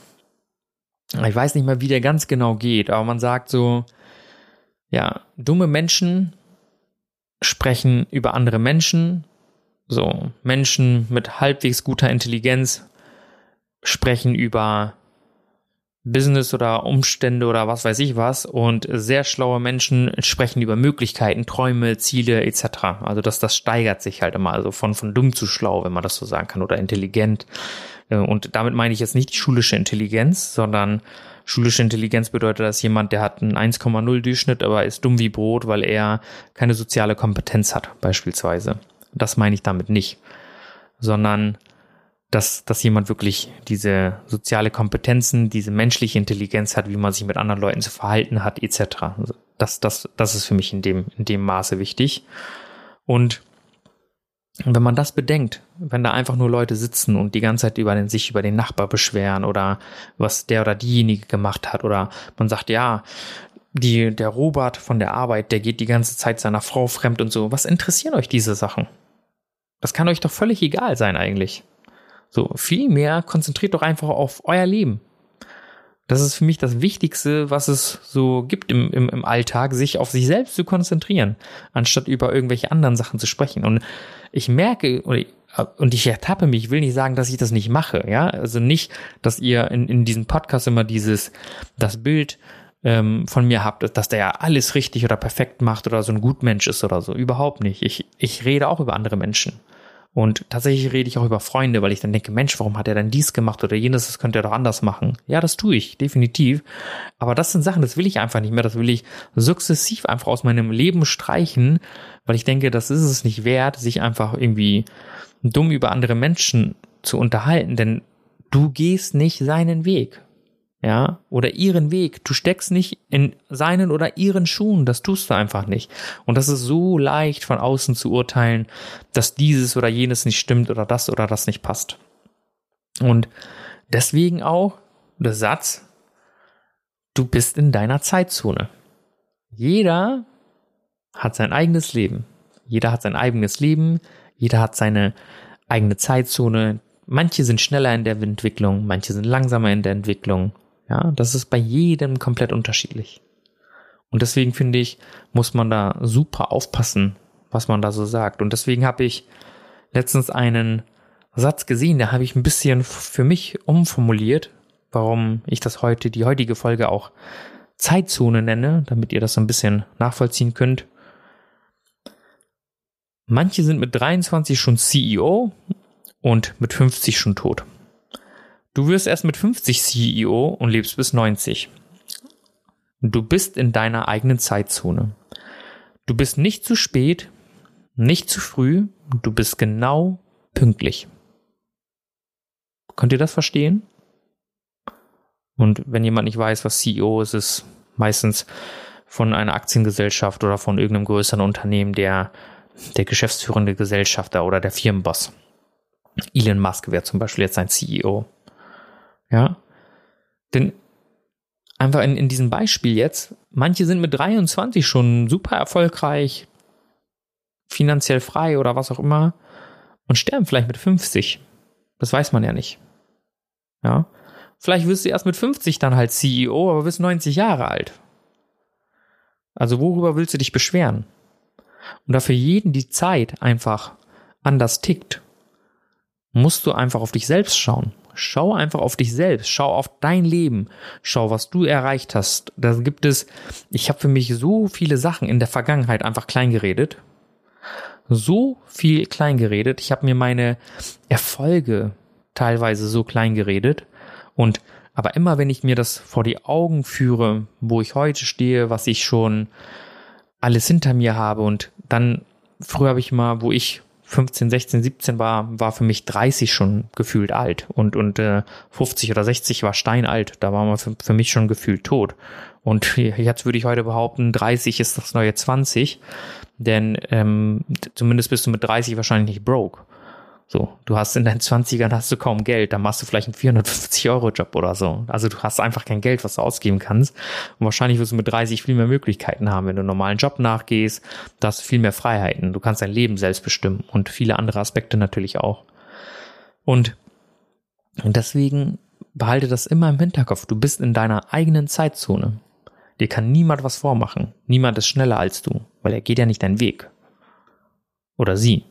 ich weiß nicht mal, wie der ganz genau geht, aber man sagt so, ja, dumme Menschen sprechen über andere Menschen, so Menschen mit halbwegs guter Intelligenz sprechen über Business oder Umstände oder was weiß ich was und sehr schlaue Menschen sprechen über Möglichkeiten, Träume, Ziele etc. Also das, das steigert sich halt immer, also von, von dumm zu schlau, wenn man das so sagen kann, oder intelligent. Äh, und damit meine ich jetzt nicht die schulische Intelligenz, sondern schulische Intelligenz bedeutet, dass jemand, der hat einen 1,0 Durchschnitt, aber ist dumm wie Brot, weil er keine soziale Kompetenz hat, beispielsweise. Das meine ich damit nicht, sondern dass, dass jemand wirklich diese soziale Kompetenzen, diese menschliche Intelligenz hat, wie man sich mit anderen Leuten zu verhalten hat, etc. Also das, das, das ist für mich in dem, in dem Maße wichtig. Und wenn man das bedenkt, wenn da einfach nur Leute sitzen und die ganze Zeit über den, sich über den Nachbar beschweren oder was der oder diejenige gemacht hat oder man sagt, ja, die, der Robert von der Arbeit, der geht die ganze Zeit seiner Frau fremd und so. Was interessieren euch diese Sachen? Das kann euch doch völlig egal sein eigentlich. So, vielmehr konzentriert doch einfach auf euer Leben. Das ist für mich das Wichtigste, was es so gibt im, im, im Alltag, sich auf sich selbst zu konzentrieren, anstatt über irgendwelche anderen Sachen zu sprechen. Und ich merke, und ich ertappe mich, ich will nicht sagen, dass ich das nicht mache, ja, also nicht, dass ihr in, in diesem Podcast immer dieses, das Bild ähm, von mir habt, dass der ja alles richtig oder perfekt macht oder so ein Gutmensch ist oder so, überhaupt nicht. Ich, ich rede auch über andere Menschen. Und tatsächlich rede ich auch über Freunde, weil ich dann denke, Mensch, warum hat er denn dies gemacht oder jenes, das könnte er doch anders machen. Ja, das tue ich, definitiv. Aber das sind Sachen, das will ich einfach nicht mehr, das will ich sukzessiv einfach aus meinem Leben streichen, weil ich denke, das ist es nicht wert, sich einfach irgendwie dumm über andere Menschen zu unterhalten, denn du gehst nicht seinen Weg ja, oder ihren Weg. Du steckst nicht in seinen oder ihren Schuhen, das tust du einfach nicht. Und das ist so leicht von außen zu urteilen, dass dieses oder jenes nicht stimmt oder das oder das nicht passt. Und deswegen auch der Satz, du bist in deiner Zeitzone. Jeder hat sein eigenes Leben. Jeder hat sein eigenes Leben. Jeder hat seine eigene Zeitzone. Manche sind schneller in der Entwicklung, manche sind langsamer in der Entwicklung. Ja, das ist bei jedem komplett unterschiedlich. Und deswegen finde ich, muss man da super aufpassen, was man da so sagt. Und deswegen habe ich letztens einen Satz gesehen, da habe ich ein bisschen für mich umformuliert, warum ich das heute, die heutige Folge auch Zeitzone nenne, damit ihr das so ein bisschen nachvollziehen könnt. Manche sind mit 23 schon CEO und mit 50 schon tot. Du wirst erst mit 50 CEO und lebst bis 90. Du bist in deiner eigenen Zeitzone. Du bist nicht zu spät, nicht zu früh, du bist genau pünktlich. Könnt ihr das verstehen? Und wenn jemand nicht weiß, was CEO ist, ist meistens von einer Aktiengesellschaft oder von irgendeinem größeren Unternehmen der, der geschäftsführende Gesellschafter oder der Firmenboss. Elon Musk wäre zum Beispiel jetzt sein CEO. Ja. Denn einfach in, in diesem Beispiel jetzt, manche sind mit 23 schon super erfolgreich, finanziell frei oder was auch immer und sterben vielleicht mit 50. Das weiß man ja nicht. Ja. Vielleicht wirst du erst mit 50 dann halt CEO, aber bist 90 Jahre alt. Also worüber willst du dich beschweren? Und da für jeden die Zeit einfach anders tickt, musst du einfach auf dich selbst schauen. Schau einfach auf dich selbst, schau auf dein Leben, schau, was du erreicht hast. Da gibt es, ich habe für mich so viele Sachen in der Vergangenheit einfach klein geredet. So viel klein geredet. Ich habe mir meine Erfolge teilweise so klein geredet. Und aber immer wenn ich mir das vor die Augen führe, wo ich heute stehe, was ich schon alles hinter mir habe und dann früher habe ich mal, wo ich 15, 16, 17 war, war für mich 30 schon gefühlt alt und, und äh, 50 oder 60 war steinalt. Da war man für, für mich schon gefühlt tot. Und jetzt würde ich heute behaupten, 30 ist das neue 20, denn ähm, zumindest bist du mit 30 wahrscheinlich nicht broke. So, du hast in deinen 20ern hast du kaum Geld, dann machst du vielleicht einen 450 Euro Job oder so. Also du hast einfach kein Geld, was du ausgeben kannst. Und wahrscheinlich wirst du mit 30 viel mehr Möglichkeiten haben, wenn du einen normalen Job nachgehst, da hast du viel mehr Freiheiten. Du kannst dein Leben selbst bestimmen und viele andere Aspekte natürlich auch. Und, und deswegen behalte das immer im Hinterkopf. Du bist in deiner eigenen Zeitzone. Dir kann niemand was vormachen. Niemand ist schneller als du, weil er geht ja nicht deinen Weg. Oder sie.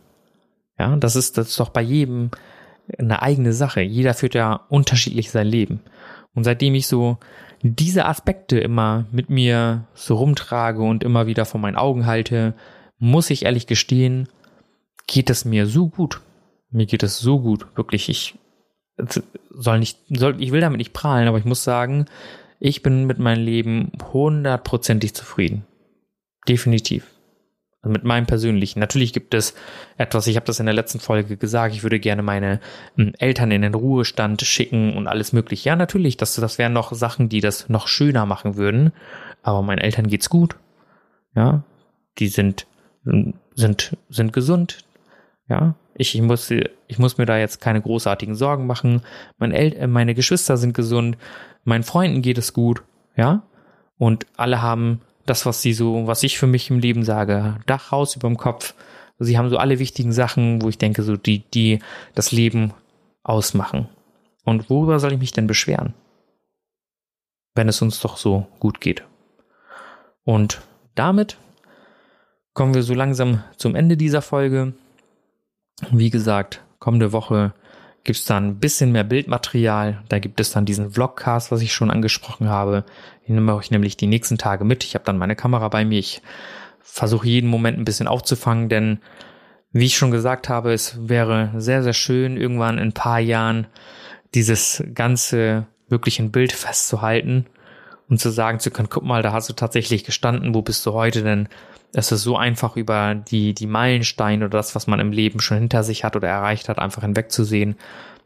Ja, das ist, das ist doch bei jedem eine eigene Sache. Jeder führt ja unterschiedlich sein Leben. Und seitdem ich so diese Aspekte immer mit mir so rumtrage und immer wieder vor meinen Augen halte, muss ich ehrlich gestehen, geht es mir so gut. Mir geht es so gut. Wirklich, ich soll nicht, soll, ich will damit nicht prahlen, aber ich muss sagen, ich bin mit meinem Leben hundertprozentig zufrieden. Definitiv. Mit meinem persönlichen. Natürlich gibt es etwas, ich habe das in der letzten Folge gesagt, ich würde gerne meine ähm, Eltern in den Ruhestand schicken und alles mögliche. Ja, natürlich, das, das wären noch Sachen, die das noch schöner machen würden. Aber meinen Eltern geht's gut. Ja, die sind, sind, sind gesund. Ja, ich, ich muss, ich muss mir da jetzt keine großartigen Sorgen machen. Meine, El äh, meine Geschwister sind gesund. Meinen Freunden geht es gut. Ja, und alle haben das, was sie so, was ich für mich im Leben sage, Dach, Haus über dem Kopf. Sie haben so alle wichtigen Sachen, wo ich denke, so die, die das Leben ausmachen. Und worüber soll ich mich denn beschweren? Wenn es uns doch so gut geht. Und damit kommen wir so langsam zum Ende dieser Folge. Wie gesagt, kommende Woche gibt es dann ein bisschen mehr Bildmaterial. Da gibt es dann diesen Vlogcast, was ich schon angesprochen habe. Ich nehme euch nämlich die nächsten Tage mit. Ich habe dann meine Kamera bei mir. Ich versuche jeden Moment ein bisschen aufzufangen, denn wie ich schon gesagt habe, es wäre sehr, sehr schön, irgendwann in ein paar Jahren dieses ganze wirklich ein Bild festzuhalten und zu sagen zu können, guck mal, da hast du tatsächlich gestanden, wo bist du heute denn? Es ist so einfach über die, die Meilensteine oder das, was man im Leben schon hinter sich hat oder erreicht hat, einfach hinwegzusehen.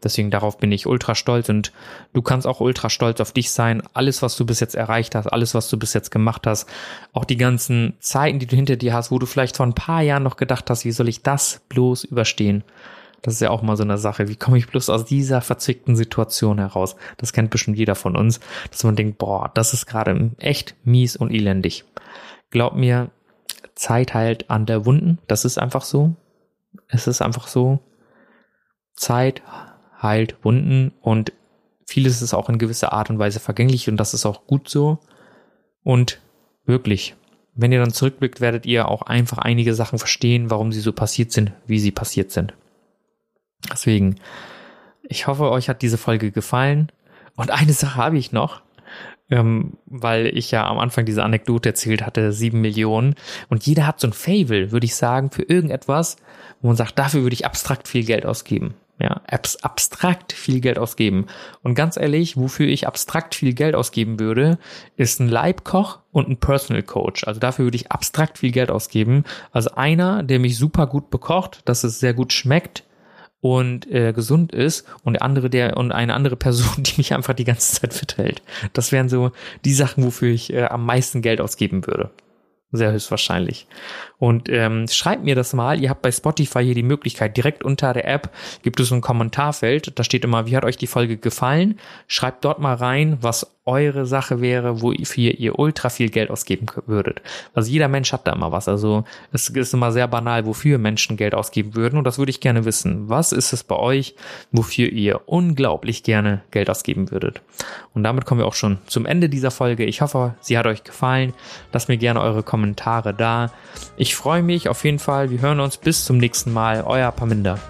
Deswegen darauf bin ich ultra stolz und du kannst auch ultra stolz auf dich sein. Alles, was du bis jetzt erreicht hast, alles, was du bis jetzt gemacht hast, auch die ganzen Zeiten, die du hinter dir hast, wo du vielleicht vor ein paar Jahren noch gedacht hast, wie soll ich das bloß überstehen? Das ist ja auch mal so eine Sache. Wie komme ich bloß aus dieser verzwickten Situation heraus? Das kennt bestimmt jeder von uns, dass man denkt, boah, das ist gerade echt mies und elendig. Glaub mir, Zeit heilt an der Wunden. Das ist einfach so. Es ist einfach so. Zeit heilt Wunden und vieles ist auch in gewisser Art und Weise vergänglich und das ist auch gut so. Und wirklich, wenn ihr dann zurückblickt, werdet ihr auch einfach einige Sachen verstehen, warum sie so passiert sind, wie sie passiert sind. Deswegen, ich hoffe, euch hat diese Folge gefallen. Und eine Sache habe ich noch, ähm, weil ich ja am Anfang diese Anekdote erzählt hatte, sieben Millionen. Und jeder hat so ein Fable, würde ich sagen, für irgendetwas, wo man sagt, dafür würde ich abstrakt viel Geld ausgeben. Ja, abstrakt viel Geld ausgeben. Und ganz ehrlich, wofür ich abstrakt viel Geld ausgeben würde, ist ein Leibkoch und ein Personal Coach. Also dafür würde ich abstrakt viel Geld ausgeben. Also einer, der mich super gut bekocht, dass es sehr gut schmeckt, und äh, gesund ist und der andere der und eine andere Person, die mich einfach die ganze Zeit verteilt. Das wären so die Sachen, wofür ich äh, am meisten Geld ausgeben würde. Sehr höchstwahrscheinlich. Und ähm, schreibt mir das mal. Ihr habt bei Spotify hier die Möglichkeit, direkt unter der App gibt es ein Kommentarfeld. Da steht immer, wie hat euch die Folge gefallen? Schreibt dort mal rein, was eure Sache wäre, wofür ihr ultra viel Geld ausgeben würdet. Also jeder Mensch hat da immer was. Also es ist immer sehr banal, wofür Menschen Geld ausgeben würden. Und das würde ich gerne wissen. Was ist es bei euch, wofür ihr unglaublich gerne Geld ausgeben würdet? Und damit kommen wir auch schon zum Ende dieser Folge. Ich hoffe, sie hat euch gefallen. Lasst mir gerne eure Kommentare da. Ich freue mich auf jeden Fall. Wir hören uns bis zum nächsten Mal. Euer Paminda.